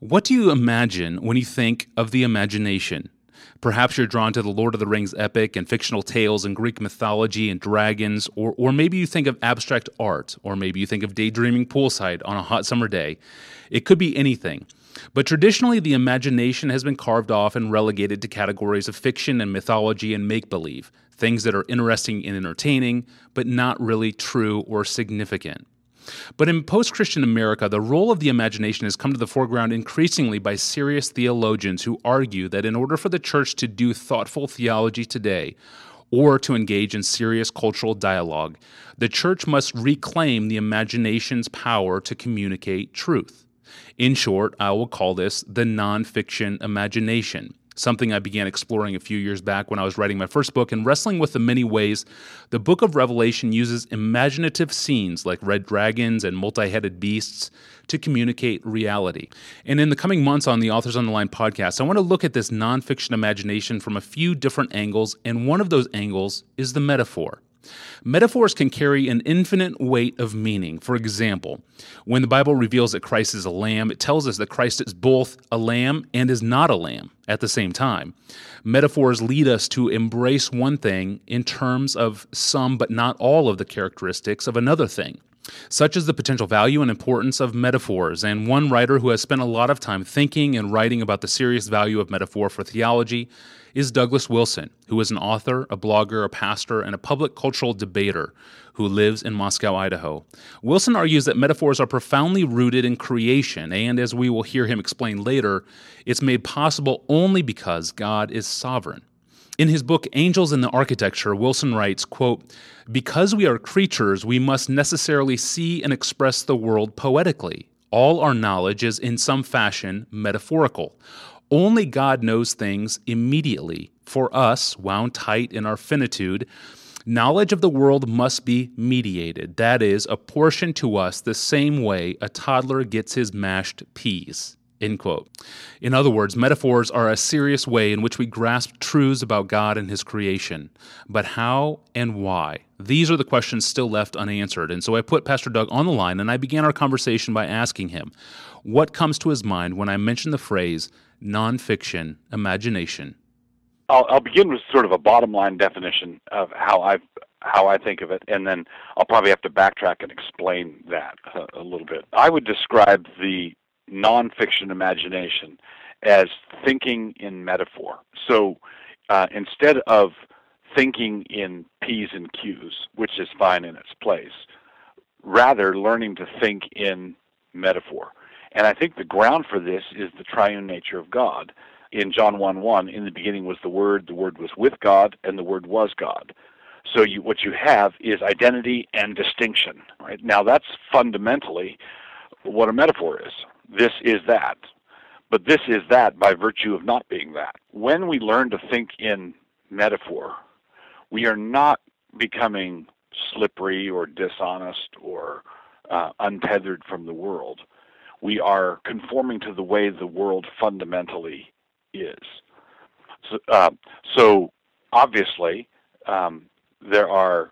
What do you imagine when you think of the imagination? Perhaps you're drawn to the Lord of the Rings epic and fictional tales and Greek mythology and dragons, or, or maybe you think of abstract art, or maybe you think of daydreaming poolside on a hot summer day. It could be anything. But traditionally, the imagination has been carved off and relegated to categories of fiction and mythology and make believe, things that are interesting and entertaining, but not really true or significant. But in post Christian America, the role of the imagination has come to the foreground increasingly by serious theologians who argue that in order for the church to do thoughtful theology today, or to engage in serious cultural dialogue, the church must reclaim the imagination's power to communicate truth. In short, I will call this the nonfiction imagination something I began exploring a few years back when I was writing my first book and wrestling with the many ways the book of Revelation uses imaginative scenes like red dragons and multi headed beasts to communicate reality. And in the coming months on the Authors on the Line podcast, I want to look at this nonfiction imagination from a few different angles, and one of those angles is the metaphor. Metaphors can carry an infinite weight of meaning. For example, when the Bible reveals that Christ is a lamb, it tells us that Christ is both a lamb and is not a lamb at the same time. Metaphors lead us to embrace one thing in terms of some but not all of the characteristics of another thing. Such is the potential value and importance of metaphors, and one writer who has spent a lot of time thinking and writing about the serious value of metaphor for theology is Douglas Wilson, who is an author, a blogger, a pastor, and a public cultural debater who lives in Moscow, Idaho. Wilson argues that metaphors are profoundly rooted in creation, and as we will hear him explain later, it's made possible only because God is sovereign. In his book Angels in the Architecture, Wilson writes, quote, "Because we are creatures, we must necessarily see and express the world poetically. All our knowledge is in some fashion metaphorical. Only God knows things immediately. For us, wound tight in our finitude, knowledge of the world must be mediated. That is, apportioned to us the same way a toddler gets his mashed peas. End quote. In other words, metaphors are a serious way in which we grasp truths about God and His creation. But how and why? These are the questions still left unanswered. And so I put Pastor Doug on the line and I began our conversation by asking him what comes to his mind when I mention the phrase nonfiction imagination? I'll, I'll begin with sort of a bottom line definition of how I how I think of it, and then I'll probably have to backtrack and explain that a, a little bit. I would describe the nonfiction imagination as thinking in metaphor. So uh, instead of thinking in P's and Q's, which is fine in its place, rather learning to think in metaphor. And I think the ground for this is the triune nature of God. In John 1 1, in the beginning was the Word, the Word was with God, and the Word was God. So you, what you have is identity and distinction. Right now, that's fundamentally what a metaphor is. This is that, but this is that by virtue of not being that. When we learn to think in metaphor, we are not becoming slippery or dishonest or uh, untethered from the world we are conforming to the way the world fundamentally is. So, uh, so obviously, um, there are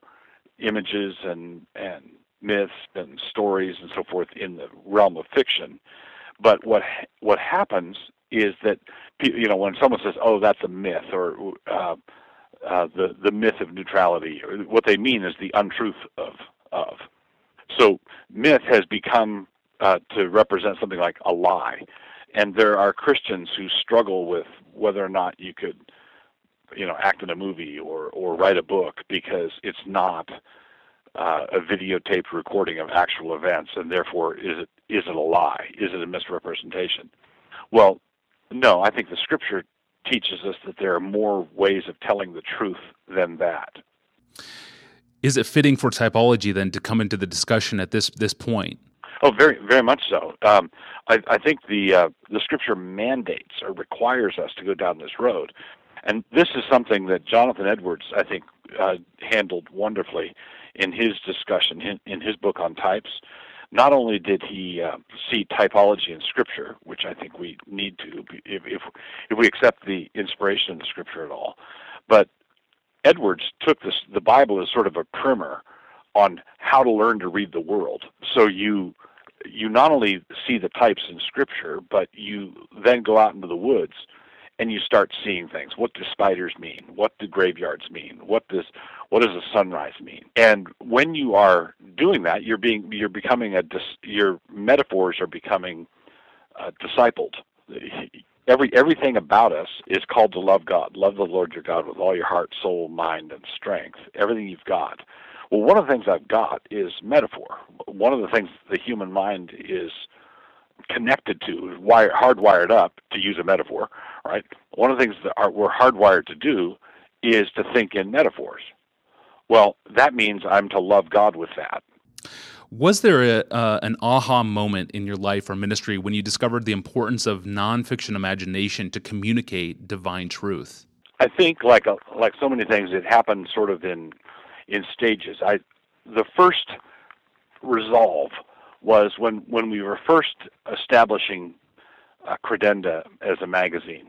images and, and myths and stories and so forth in the realm of fiction. But what what happens is that you know when someone says, "Oh, that's a myth," or uh, uh, the the myth of neutrality, or what they mean is the untruth of of. So myth has become uh, to represent something like a lie. And there are Christians who struggle with whether or not you could, you know, act in a movie or or write a book because it's not uh, a videotaped recording of actual events, and therefore is it is it a lie? Is it a misrepresentation? Well, no. I think the Scripture teaches us that there are more ways of telling the truth than that. Is it fitting for typology then to come into the discussion at this this point? Oh, very, very much so. Um, I, I think the uh, the scripture mandates or requires us to go down this road, and this is something that Jonathan Edwards, I think, uh, handled wonderfully in his discussion in, in, his book on types. Not only did he uh, see typology in Scripture, which I think we need to, if, if if we accept the inspiration of the Scripture at all, but Edwards took this the Bible as sort of a primer on how to learn to read the world. So you you not only see the types in Scripture, but you then go out into the woods and you start seeing things. What do spiders mean? What do graveyards mean? What does what does a sunrise mean? And when you are doing that, you're being you're becoming a your metaphors are becoming uh, discipled. Every everything about us is called to love God. Love the Lord your God with all your heart, soul, mind, and strength. Everything you've got. Well, one of the things I've got is metaphor. One of the things the human mind is connected to, wire, hardwired up, to use a metaphor, right? One of the things that are, we're hardwired to do is to think in metaphors. Well, that means I'm to love God with that. Was there a, uh, an aha moment in your life or ministry when you discovered the importance of nonfiction imagination to communicate divine truth? I think, like a, like so many things, it happened sort of in in stages. I the first resolve was when when we were first establishing uh, Credenda as a magazine,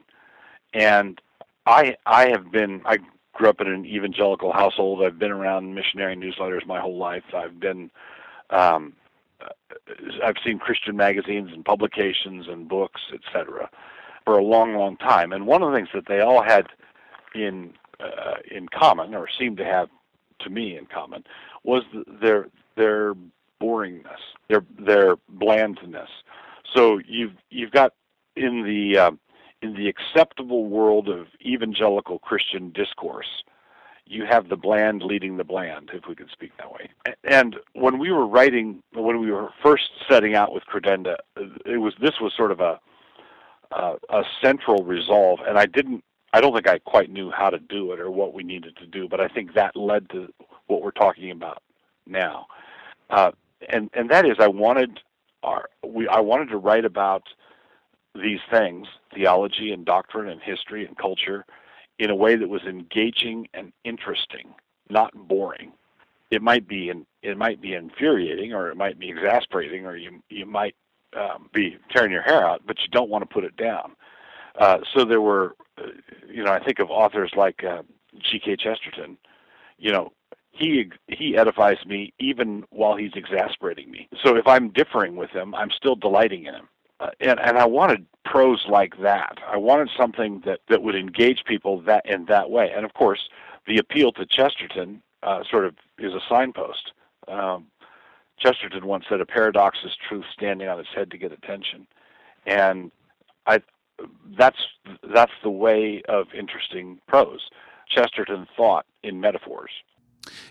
and I I have been I grew up in an evangelical household. I've been around missionary newsletters my whole life. I've been um, uh, I've seen Christian magazines and publications and books, etc., for a long, long time. And one of the things that they all had in uh, in common, or seemed to have to me in common, was their their boringness, their their blandness. So you've you've got in the uh, in the acceptable world of evangelical Christian discourse, you have the bland leading the bland, if we could speak that way. And when we were writing, when we were first setting out with Credenda, it was this was sort of a a, a central resolve, and I didn't. I don't think I quite knew how to do it or what we needed to do, but I think that led to what we're talking about now. Uh, and and that is, I wanted our we I wanted to write about these things, theology and doctrine and history and culture, in a way that was engaging and interesting, not boring. It might be in, it might be infuriating, or it might be exasperating, or you you might um, be tearing your hair out, but you don't want to put it down. Uh, so there were, uh, you know, I think of authors like uh, G.K. Chesterton. You know, he he edifies me even while he's exasperating me. So if I'm differing with him, I'm still delighting in him. Uh, and and I wanted prose like that. I wanted something that that would engage people that in that way. And of course, the appeal to Chesterton uh, sort of is a signpost. Um, Chesterton once said, "A paradox is truth standing on its head to get attention," and I that's that's the way of interesting prose. Chesterton thought in metaphors.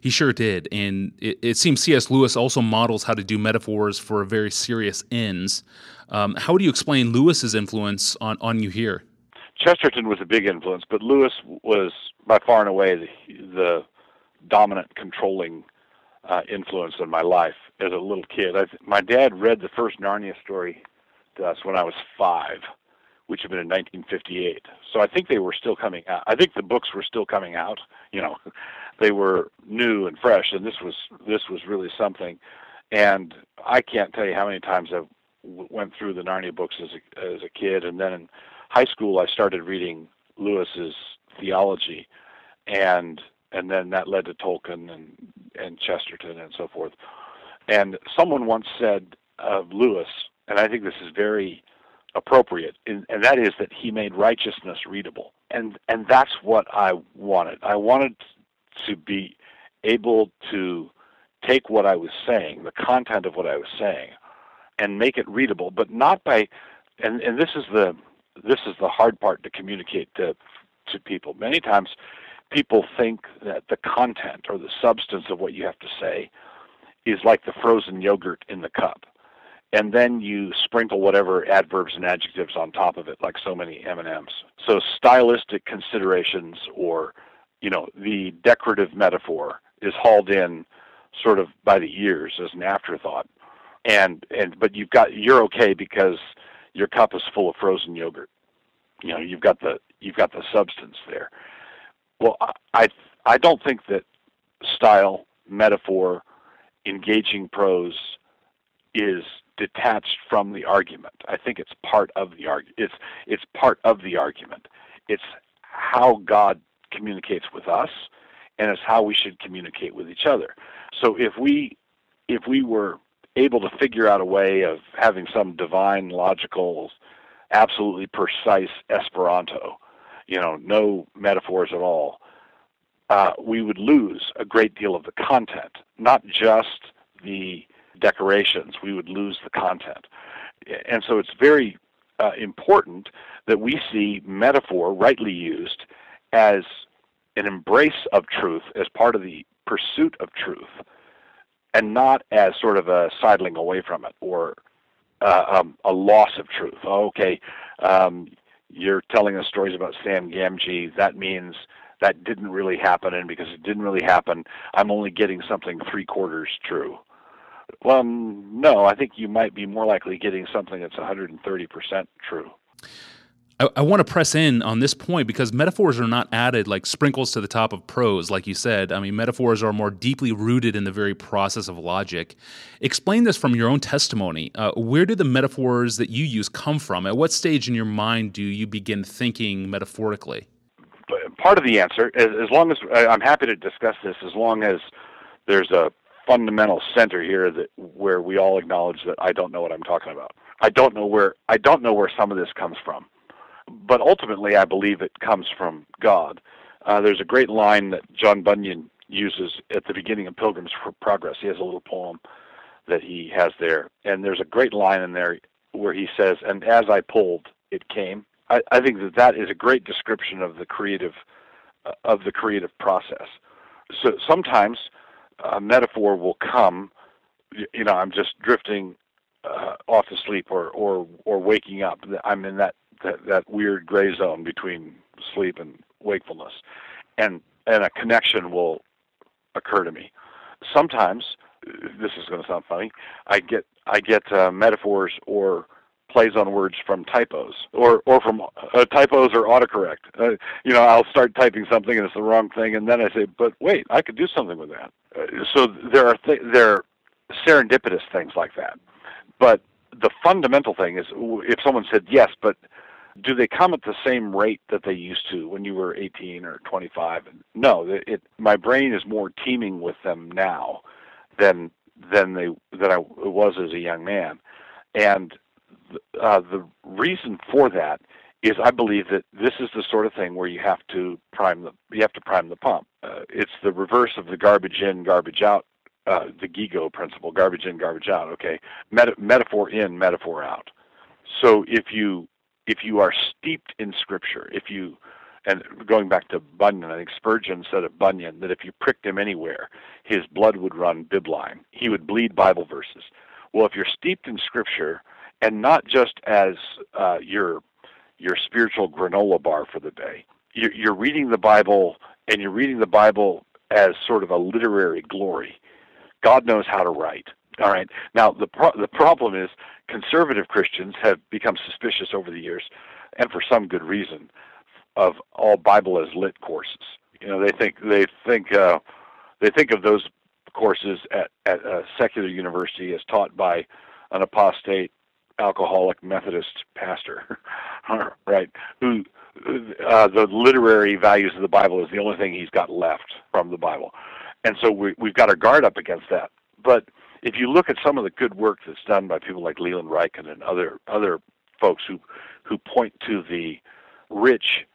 He sure did. And it, it, seems C.S. Lewis also models how to do metaphors for very serious ends. Um, how do you explain Lewis's influence on, on you here? Chesterton was a big influence, but Lewis was by far and away the, the dominant, controlling uh, influence in my life as a little kid. I, my dad read the first Narnia story to us when I was five, which had been in 1958. So I think they were still coming out. I think the books were still coming out. You know, they were new and fresh, and this was this was really something. And I can't tell you how many times I went through the Narnia books as a, as a kid, and then in high school I started reading Lewis's theology, and and then that led to Tolkien and and Chesterton and so forth. And someone once said of Lewis, and I think this is very appropriate, and, and that is that he made righteousness readable, and and that's what I wanted. I wanted to be able to take what I was saying, the content of what I was saying, and make it readable, but not by and, and this is the this is the hard part to communicate to to people. Many times people think that the content or the substance of what you have to say is like the frozen yogurt in the cup. And then you sprinkle whatever adverbs and adjectives on top of it like so many M&Ms. So stylistic considerations or you know, the decorative metaphor is hauled in sort of by the ears as an afterthought. And and but you've got you're okay because your cup is full of frozen yogurt. You know, you've got the you've got the substance there. Well, I I don't think that style, metaphor, engaging prose is detached from the argument. I think it's part of the argument. It's it's part of the argument. It's how God communicates with us and it's how we should communicate with each other. So if we if we were able to figure out a way of having some divine, logical, absolutely precise Esperanto, you know, no metaphors at all, uh, we would lose a great deal of the content, not just the decorations. We would lose the content. And so it's very uh, important that we see metaphor rightly used as an embrace of truth, as part of the pursuit of truth, and not as sort of a sidling away from it or uh, um, a loss of truth. Oh, okay, um, you're telling us stories about Sam Gamgee. That means that didn't really happen, and because it didn't really happen, I'm only getting something three quarters true. Well, no, I think you might be more likely getting something that's 130% true. I, I want to press in on this point because metaphors are not added like sprinkles to the top of prose, like you said. I mean, metaphors are more deeply rooted in the very process of logic. Explain this from your own testimony. Uh, where do the metaphors that you use come from? At what stage in your mind do you begin thinking metaphorically? Part of the answer, as long as I'm happy to discuss this, as long as there's a fundamental center here that where we all acknowledge that I don't know what I'm talking about. I don't know where I don't know where some of this comes from but ultimately, I believe it comes from God. Uh, there's a great line that John Bunyan uses at the beginning of Pilgrim's Progress. He has a little poem that he has there, and there's a great line in there where he says, "And as I pulled, it came." I, I think that that is a great description of the creative uh, of the creative process. So sometimes a metaphor will come. You know, I'm just drifting uh, off to sleep or or or waking up. I'm in that that, that weird gray zone between sleep and wakefulness, and and a connection will occur to me. Sometimes this is going to sound funny. I get I get uh, metaphors or plays on words from typos or or from uh, typos or autocorrect. Uh, you know, I'll start typing something and it's the wrong thing, and then I say, "But wait, I could do something with that." Uh, so there are th- there are serendipitous things like that. But the fundamental thing is, if someone said yes, but do they come at the same rate that they used to when you were 18 or 25? No, it, it my brain is more teeming with them now than than they than I was as a young man, and uh, the reason for that is I believe that this is the sort of thing where you have to prime the you have to prime the pump. Uh, it's the reverse of the garbage in, garbage out, uh, the GIGO principle: garbage in, garbage out. Okay, Meta- metaphor in, metaphor out. So if you if you are steeped in Scripture, if you, and going back to Bunyan, I think Spurgeon said of Bunyan that if you pricked him anywhere, his blood would run bibline. He would bleed Bible verses. Well, if you're steeped in Scripture, and not just as uh, your your spiritual granola bar for the day, you're, you're reading the Bible, and you're reading the Bible as sort of a literary glory. God knows how to write. All right. Now the pro- the problem is conservative Christians have become suspicious over the years, and for some good reason, of all Bible as lit courses. You know, they think they think uh, they think of those courses at at a secular university as taught by an apostate alcoholic Methodist pastor, right? Who uh, the literary values of the Bible is the only thing he's got left from the Bible, and so we, we've got our guard up against that. But if you look at some of the good work that's done by people like Leland Ryken and other other folks who who point to the rich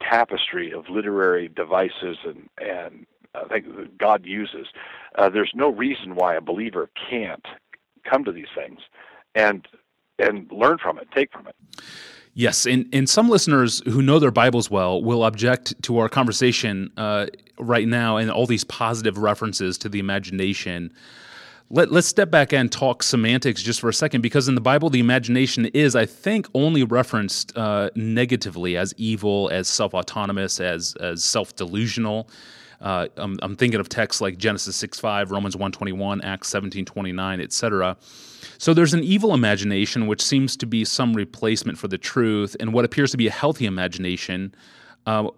tapestry of literary devices and and I think God uses, uh, there's no reason why a believer can't come to these things and and learn from it, take from it. Yes, and, and some listeners who know their Bibles well will object to our conversation uh, right now and all these positive references to the imagination let, us step back and talk semantics just for a second, because in the Bible, the imagination is, I think, only referenced uh, negatively as evil, as self autonomous, as, as self delusional. Uh, I'm, I'm, thinking of texts like Genesis 6 5, Romans 121, Acts 17 29, etc. So there's an evil imagination, which seems to be some replacement for the truth, and what appears to be a healthy imagination. Uh,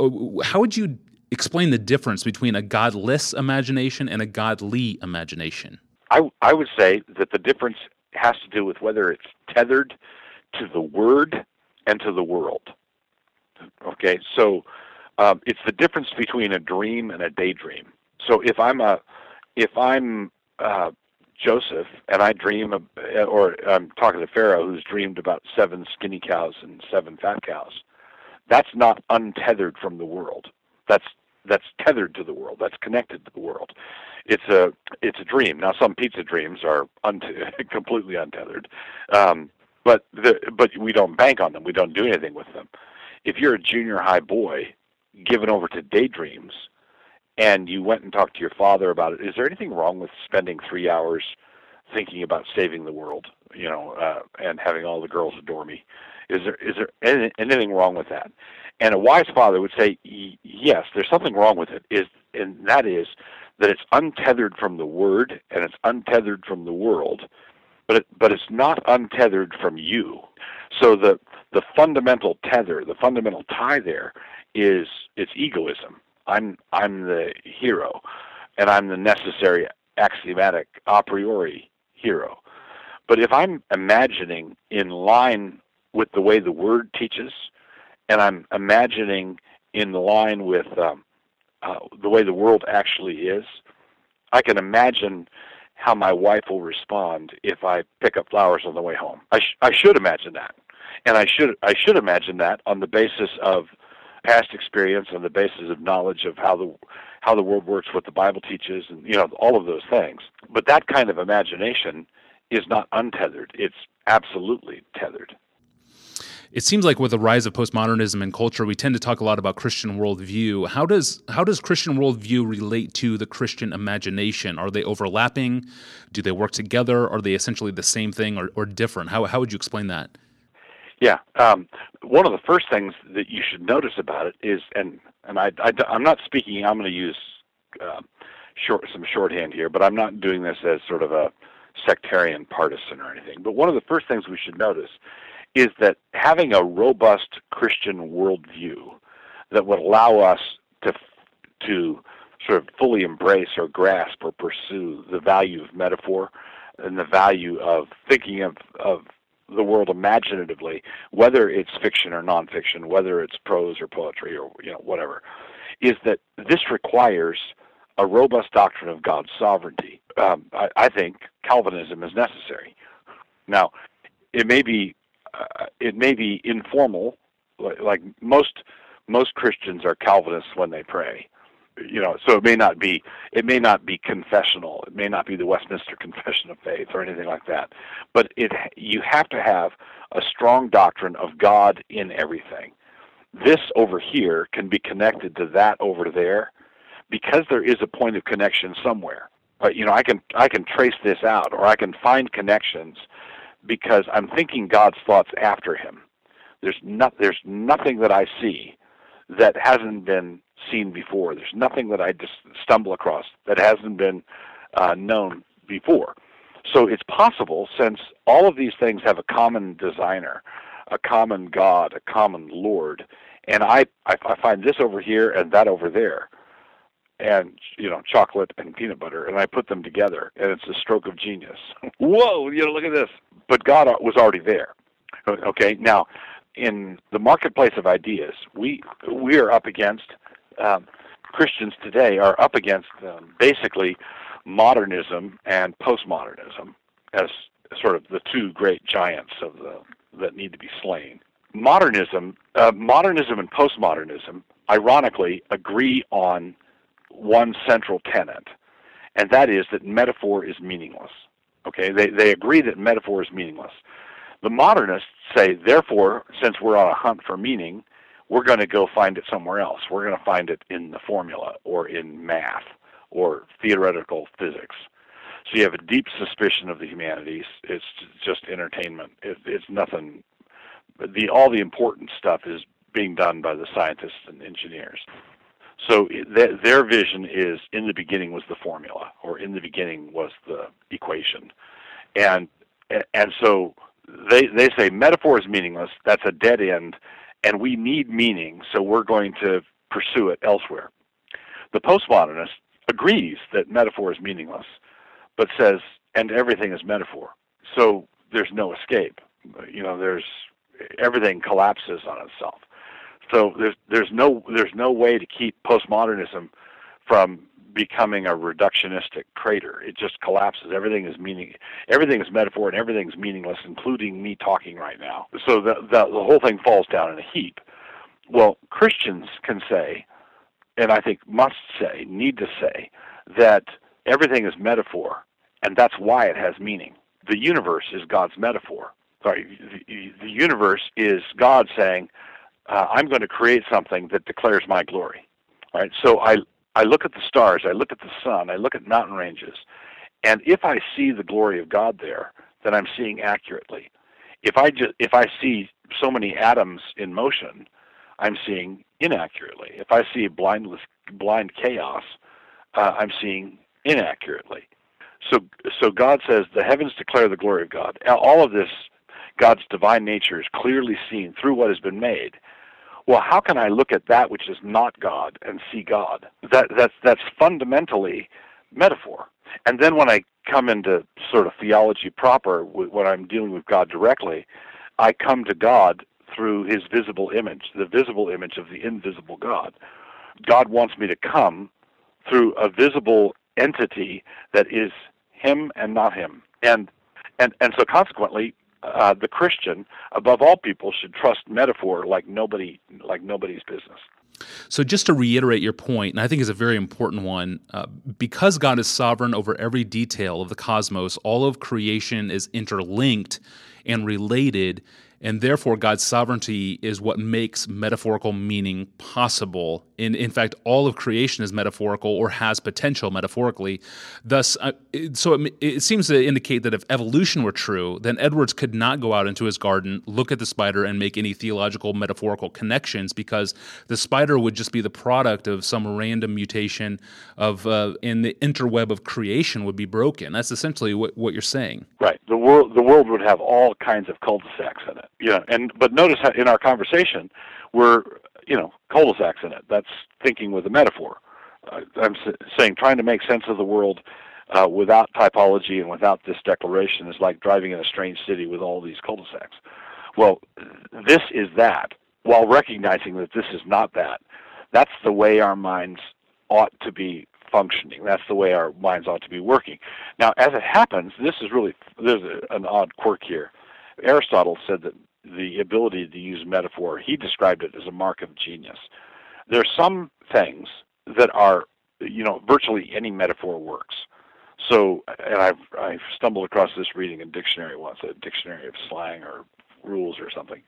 how would you explain the difference between a godless imagination and a godly imagination? I, I would say that the difference has to do with whether it's tethered to the word and to the world. Okay, so um, it's the difference between a dream and a daydream. So if I'm a if I'm uh, Joseph and I dream of, or I'm talking to Pharaoh who's dreamed about seven skinny cows and seven fat cows. That's not untethered from the world. That's that's tethered to the world. That's connected to the world. It's a it's a dream. Now some pizza dreams are un- completely untethered, um, but the, but we don't bank on them. We don't do anything with them. If you're a junior high boy given over to daydreams, and you went and talked to your father about it, is there anything wrong with spending three hours thinking about saving the world? You know, uh, and having all the girls adore me. Is there is there anything wrong with that? And a wise father would say, yes, there's something wrong with it. Is and that is that it's untethered from the word and it's untethered from the world, but it, but it's not untethered from you. So the the fundamental tether, the fundamental tie there is it's egoism. I'm I'm the hero, and I'm the necessary axiomatic a priori hero. But if I'm imagining in line with the way the word teaches, and I'm imagining in line with um, uh, the way the world actually is, I can imagine how my wife will respond if I pick up flowers on the way home. I, sh- I should imagine that, and I should I should imagine that on the basis of past experience, on the basis of knowledge of how the how the world works, what the Bible teaches, and you know all of those things. But that kind of imagination is not untethered; it's absolutely tethered it seems like with the rise of postmodernism and culture, we tend to talk a lot about Christian worldview. How does how does Christian worldview relate to the Christian imagination? Are they overlapping? Do they work together? Are they essentially the same thing or, or different? How how would you explain that? Yeah, um, one of the first things that you should notice about it is, and and I, I am not speaking. I'm going to use uh, short some shorthand here, but I'm not doing this as sort of a sectarian partisan or anything. But one of the first things we should notice is that having a robust Christian worldview that would allow us to to sort of fully embrace or grasp or pursue the value of metaphor and the value of thinking of, of the world imaginatively, whether it's fiction or nonfiction, whether it's prose or poetry or you know whatever, is that this requires a robust doctrine of God's sovereignty. Um, I, I think Calvinism is necessary. Now, it may be uh, it may be informal, like, like most most Christians are Calvinists when they pray. You know, so it may not be it may not be confessional. It may not be the Westminster Confession of Faith or anything like that. But it you have to have a strong doctrine of God in everything. This over here can be connected to that over there because there is a point of connection somewhere. But you know, I can I can trace this out or I can find connections because I'm thinking God's thoughts after him. There's not there's nothing that I see that hasn't been seen before. There's nothing that I just stumble across that hasn't been uh, known before. So it's possible, since all of these things have a common designer, a common God, a common Lord, and I, I, I find this over here and that over there, and you know chocolate and peanut butter, and I put them together, and it's a stroke of genius. Whoa! You know, look at this but God was already there. Okay, now in the marketplace of ideas, we we are up against um, Christians today are up against um, basically modernism and postmodernism as sort of the two great giants of the that need to be slain. Modernism, uh, modernism and postmodernism, ironically, agree on one central tenet, and that is that metaphor is meaningless. Okay, they they agree that metaphor is meaningless. The modernists say, therefore, since we're on a hunt for meaning, we're going to go find it somewhere else. We're going to find it in the formula or in math or theoretical physics. So you have a deep suspicion of the humanities. It's just entertainment. It, it's nothing. The all the important stuff is being done by the scientists and engineers. So th- their vision is in the beginning was the formula, or in the beginning was the equation, and and so they they say metaphor is meaningless. That's a dead end, and we need meaning, so we're going to pursue it elsewhere. The postmodernist agrees that metaphor is meaningless, but says and everything is metaphor. So there's no escape. You know, there's everything collapses on itself. So there's there's no there's no way to keep postmodernism from becoming a reductionistic crater. It just collapses. Everything is meaning. Everything is metaphor, and everything is meaningless, including me talking right now. So the the, the whole thing falls down in a heap. Well, Christians can say, and I think must say, need to say, that everything is metaphor, and that's why it has meaning. The universe is God's metaphor. Sorry, the, the universe is God saying, uh, "I'm going to create something that declares my glory." All right. So I I look at the stars, I look at the sun, I look at mountain ranges, and if I see the glory of God there, then I'm seeing accurately. If I just if I see so many atoms in motion, I'm seeing inaccurately. If I see blindless blind chaos, uh, I'm seeing inaccurately. So so God says the heavens declare the glory of God. All of this God's divine nature is clearly seen through what has been made well, how can I look at that which is not God and see God? That that's that's fundamentally metaphor. And then when I come into sort of theology proper, when I'm dealing with God directly, I come to God through His visible image, the visible image of the invisible God. God wants me to come through a visible entity that is Him and not Him. And and and so consequently, uh, the Christian, above all people, should trust metaphor like nobody like nobody's business. So, just to reiterate your point, and I think is a very important one, uh, because God is sovereign over every detail of the cosmos, all of creation is interlinked and related and therefore God's sovereignty is what makes metaphorical meaning possible. In in fact, all of creation is metaphorical or has potential metaphorically. Thus, uh, so it, it, seems to indicate that if evolution were true, then Edwards could not go out into his garden, look at the spider, and make any theological metaphorical connections because the spider would just be the product of some random mutation of, uh, and the interweb of creation would be broken. That's essentially what, what you're saying. Right. The world the world would have all kinds of cul-de-sacs in it yeah, and but notice how in our conversation, we're you know cul-de-sacs in it. That's thinking with a metaphor. Uh, I'm saying trying to make sense of the world uh, without typology and without this declaration is like driving in a strange city with all these cul-de-sacs. Well, this is that, while recognizing that this is not that. That's the way our minds ought to be functioning. That's the way our minds ought to be working. Now, as it happens, this is really there's a, an odd quirk here. Aristotle said that the ability to use metaphor, he described it as a mark of genius. There are some things that are, you know, virtually any metaphor works. So, and I've I've stumbled across this reading a dictionary once, a dictionary of slang or rules or something,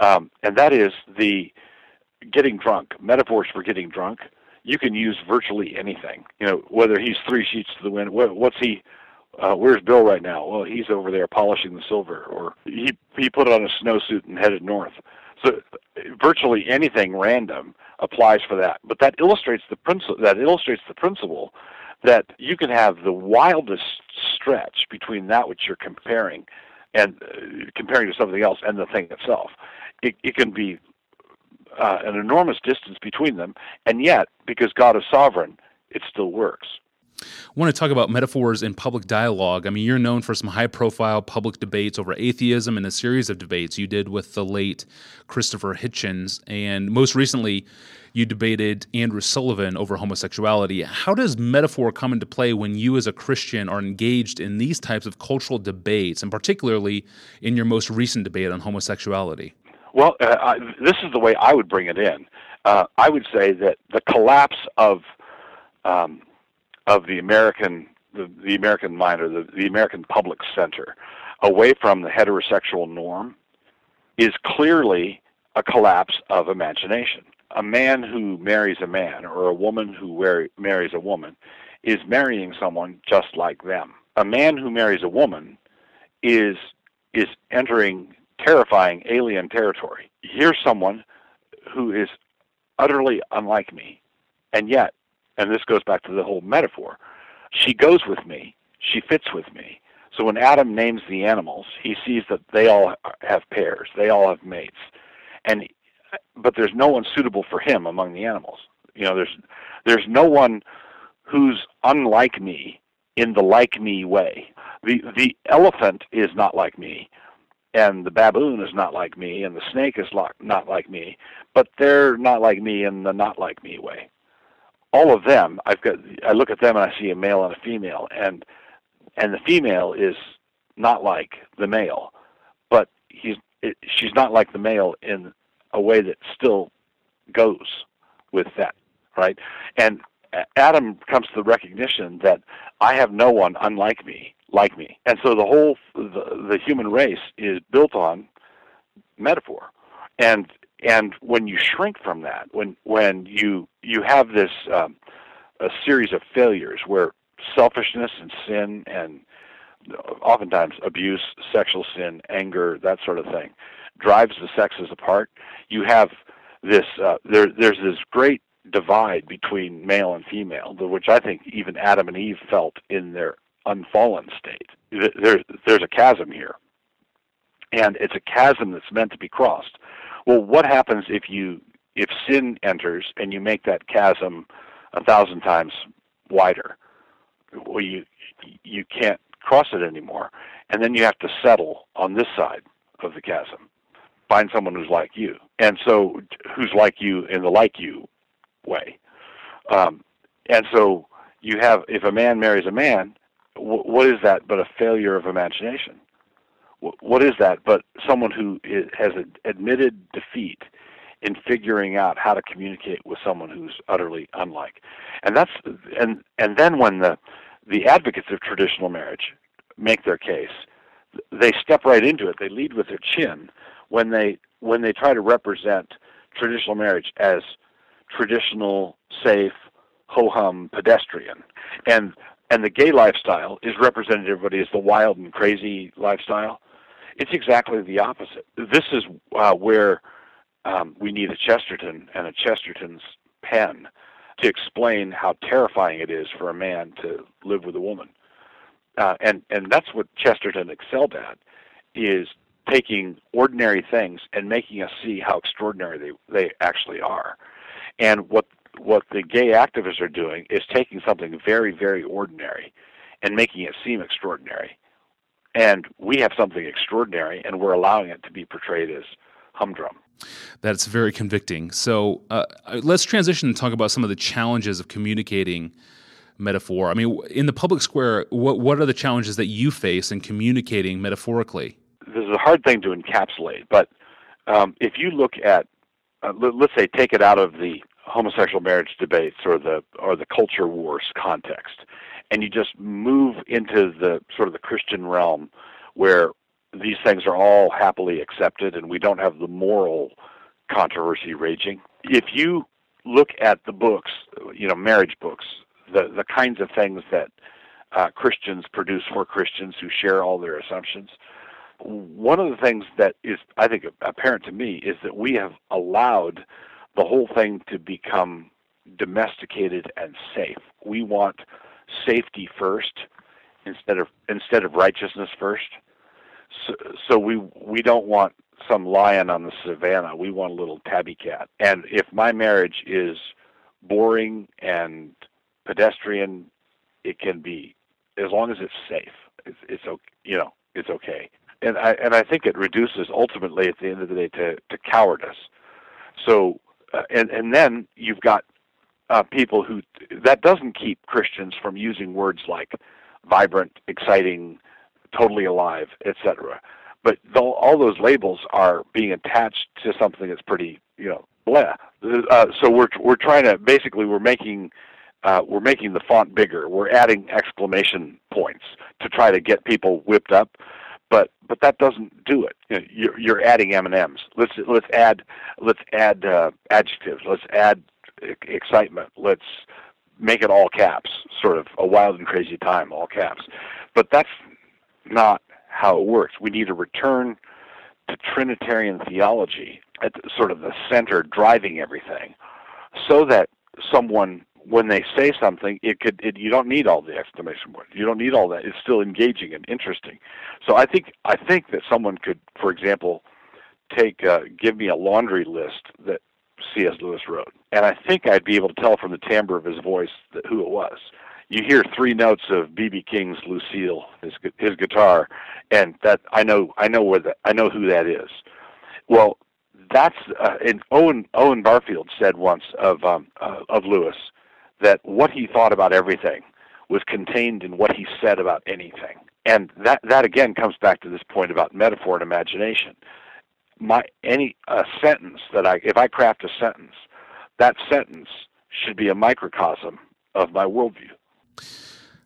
um, and that is the getting drunk metaphors for getting drunk. You can use virtually anything. You know, whether he's three sheets to the wind, what's he uh, where's Bill right now? Well, he's over there polishing the silver, or he he put on a snowsuit and headed north. So virtually anything random applies for that. But that illustrates the principle. That illustrates the principle that you can have the wildest stretch between that which you're comparing and uh, comparing to something else and the thing itself. It, it can be uh, an enormous distance between them, and yet because God is sovereign, it still works. I want to talk about metaphors in public dialogue. I mean, you're known for some high profile public debates over atheism and a series of debates you did with the late Christopher Hitchens. And most recently, you debated Andrew Sullivan over homosexuality. How does metaphor come into play when you, as a Christian, are engaged in these types of cultural debates, and particularly in your most recent debate on homosexuality? Well, uh, I, this is the way I would bring it in. Uh, I would say that the collapse of um, of the American the, the American mind or the, the American public center away from the heterosexual norm is clearly a collapse of imagination. A man who marries a man or a woman who wear, marries a woman is marrying someone just like them. A man who marries a woman is is entering terrifying alien territory. Here's someone who is utterly unlike me, and yet and this goes back to the whole metaphor. She goes with me. She fits with me. So when Adam names the animals, he sees that they all have pairs. They all have mates. And but there's no one suitable for him among the animals. You know, there's there's no one who's unlike me in the like me way. The the elephant is not like me, and the baboon is not like me, and the snake is not like me, but they're not like me in the not like me way all of them, I've got I look at them and I see a male and a female, and and the female is not like the male, but he's it, she's not like the male in a way that still goes with that, right? And Adam comes to the recognition that I have no one unlike me, like me, and so the whole the, the human race is built on metaphor, and and when you shrink from that, when when you you have this um, a series of failures where selfishness and sin and oftentimes abuse, sexual sin, anger, that sort of thing, drives the sexes apart. You have this uh, there. There's this great divide between male and female, which I think even Adam and Eve felt in their unfallen state. There, there's a chasm here, and it's a chasm that's meant to be crossed. Well, what happens if you if sin enters and you make that chasm a thousand times wider? Well, you you can't cross it anymore, and then you have to settle on this side of the chasm. Find someone who's like you, and so who's like you in the like you way. Um, and so you have if a man marries a man, w- what is that but a failure of imagination? What is that but someone who has admitted defeat in figuring out how to communicate with someone who's utterly unlike. And that's and and then when the the advocates of traditional marriage make their case, they step right into it. They lead with their chin when they when they try to represent traditional marriage as traditional, safe, ho hum, pedestrian, and and the gay lifestyle is represented everybody as the wild and crazy lifestyle. It's exactly the opposite. This is uh, where um, we need a Chesterton and a Chesterton's pen to explain how terrifying it is for a man to live with a woman. Uh, and and that's what Chesterton excelled at is taking ordinary things and making us see how extraordinary they they actually are. And what what the gay activists are doing is taking something very very ordinary and making it seem extraordinary. And we have something extraordinary, and we're allowing it to be portrayed as humdrum. That's very convicting. So uh, let's transition and talk about some of the challenges of communicating metaphor. I mean, in the public square, what what are the challenges that you face in communicating metaphorically? This is a hard thing to encapsulate, but um, if you look at, uh, let's say, take it out of the homosexual marriage debates or the or the culture wars context, and you just move into the sort of the Christian realm, where these things are all happily accepted and we don't have the moral controversy raging. If you look at the books, you know, marriage books, the, the kinds of things that uh, Christians produce for Christians who share all their assumptions, one of the things that is, I think, apparent to me is that we have allowed the whole thing to become domesticated and safe. We want safety first instead of instead of righteousness first. So, so we we don't want some lion on the savannah. We want a little tabby cat. And if my marriage is boring and pedestrian, it can be as long as it's safe. It's, it's okay. You know, it's okay. And I and I think it reduces ultimately at the end of the day to to cowardice. So uh, and and then you've got uh, people who that doesn't keep Christians from using words like vibrant, exciting, totally alive, etc. But all those labels are being attached to something that's pretty, you know, blah. Uh, so we're we're trying to basically we're making uh, we're making the font bigger. We're adding exclamation points to try to get people whipped up, but but that doesn't do it. You know, you're, you're adding M and M's. Let's let's add let's add uh, adjectives. Let's add excitement. Let's make it all caps. Sort of a wild and crazy time, all caps. But that's not how it works. We need to return to Trinitarian theology at sort of the center driving everything so that someone when they say something it could it, you don't need all the exclamation points you don't need all that it's still engaging and interesting so i think i think that someone could for example take uh, give me a laundry list that cs lewis wrote and i think i'd be able to tell from the timbre of his voice that who it was you hear three notes of BB King's Lucille, his his guitar, and that I know I know where that I know who that is. Well, that's uh, and Owen Owen Barfield said once of um, uh, of Lewis that what he thought about everything was contained in what he said about anything. And that that again comes back to this point about metaphor and imagination. My any a sentence that I if I craft a sentence, that sentence should be a microcosm of my worldview.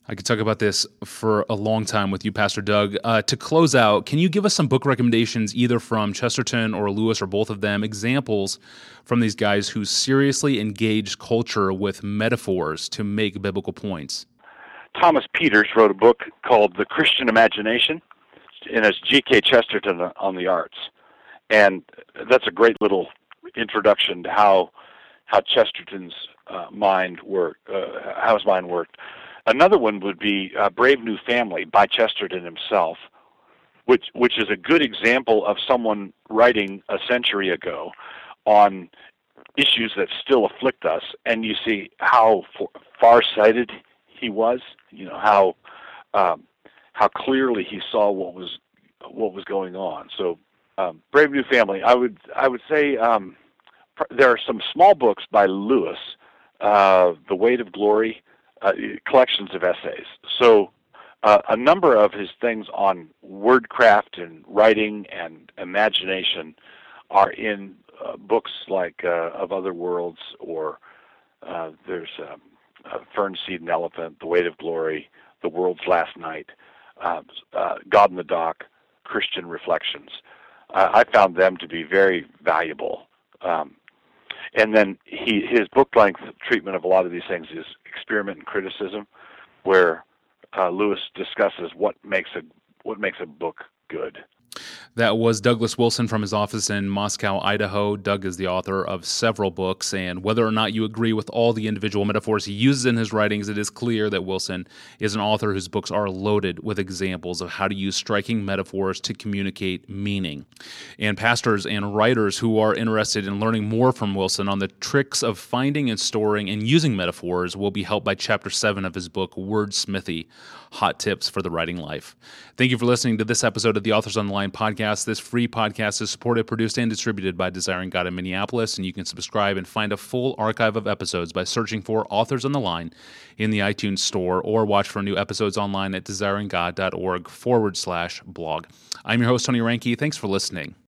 I could talk about this for a long time with you, Pastor Doug. Uh, to close out, can you give us some book recommendations, either from Chesterton or Lewis or both of them, examples from these guys who seriously engaged culture with metaphors to make biblical points? Thomas Peters wrote a book called The Christian Imagination, and it's G.K. Chesterton on the arts. And that's a great little introduction to how how Chesterton's uh, mind worked, uh, how his mind worked. Another one would be uh, Brave New Family by Chesterton himself, which which is a good example of someone writing a century ago on issues that still afflict us, and you see how far-sighted he was. You know how um, how clearly he saw what was what was going on. So, um, Brave New Family. I would I would say um, there are some small books by Lewis, uh, The Weight of Glory uh, collections of essays. So uh, a number of his things on wordcraft and writing and imagination are in uh, books like uh, Of Other Worlds or uh, there's um, Fern Seed and Elephant, The Weight of Glory, The World's Last Night, uh, God in the Dock, Christian Reflections. I found them to be very valuable. Um, and then he his book length treatment of a lot of these things is Experiment in Criticism, where uh, Lewis discusses what makes a what makes a book good. That was Douglas Wilson from his office in Moscow, Idaho. Doug is the author of several books, and whether or not you agree with all the individual metaphors he uses in his writings, it is clear that Wilson is an author whose books are loaded with examples of how to use striking metaphors to communicate meaning. And pastors and writers who are interested in learning more from Wilson on the tricks of finding and storing and using metaphors will be helped by chapter 7 of his book, Wordsmithy Hot Tips for the Writing Life. Thank you for listening to this episode of the Authors on podcast. This free podcast is supported, produced, and distributed by Desiring God in Minneapolis, and you can subscribe and find a full archive of episodes by searching for Authors on the Line in the iTunes Store or watch for new episodes online at desiringgod.org forward slash blog. I'm your host, Tony Reinke. Thanks for listening.